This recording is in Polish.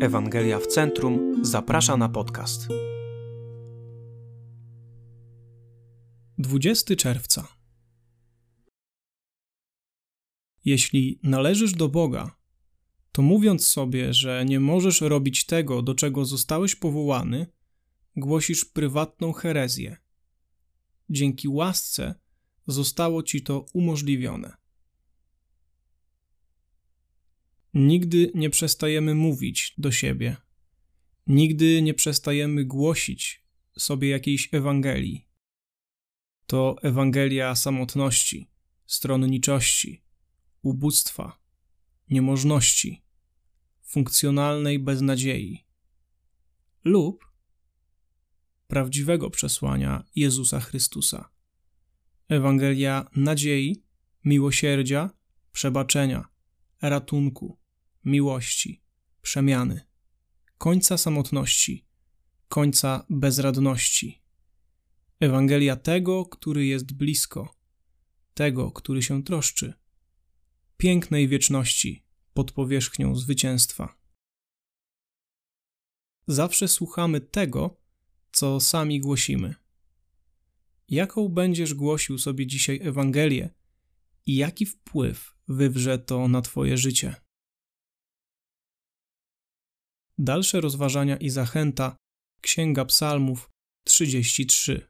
Ewangelia w Centrum zaprasza na podcast. 20 czerwca. Jeśli należysz do Boga, to mówiąc sobie, że nie możesz robić tego, do czego zostałeś powołany, głosisz prywatną herezję. Dzięki łasce zostało ci to umożliwione. Nigdy nie przestajemy mówić do siebie. Nigdy nie przestajemy głosić sobie jakiejś Ewangelii. To Ewangelia samotności, stronniczości, ubóstwa, niemożności, funkcjonalnej beznadziei lub prawdziwego przesłania Jezusa Chrystusa. Ewangelia nadziei, miłosierdzia, przebaczenia, ratunku, miłości, przemiany, końca samotności, końca bezradności. Ewangelia tego, który jest blisko, tego, który się troszczy, pięknej wieczności pod powierzchnią zwycięstwa. Zawsze słuchamy tego, co sami głosimy. Jaką będziesz głosił sobie dzisiaj Ewangelię i jaki wpływ wywrze to na Twoje życie? Dalsze rozważania i zachęta Księga Psalmów 33.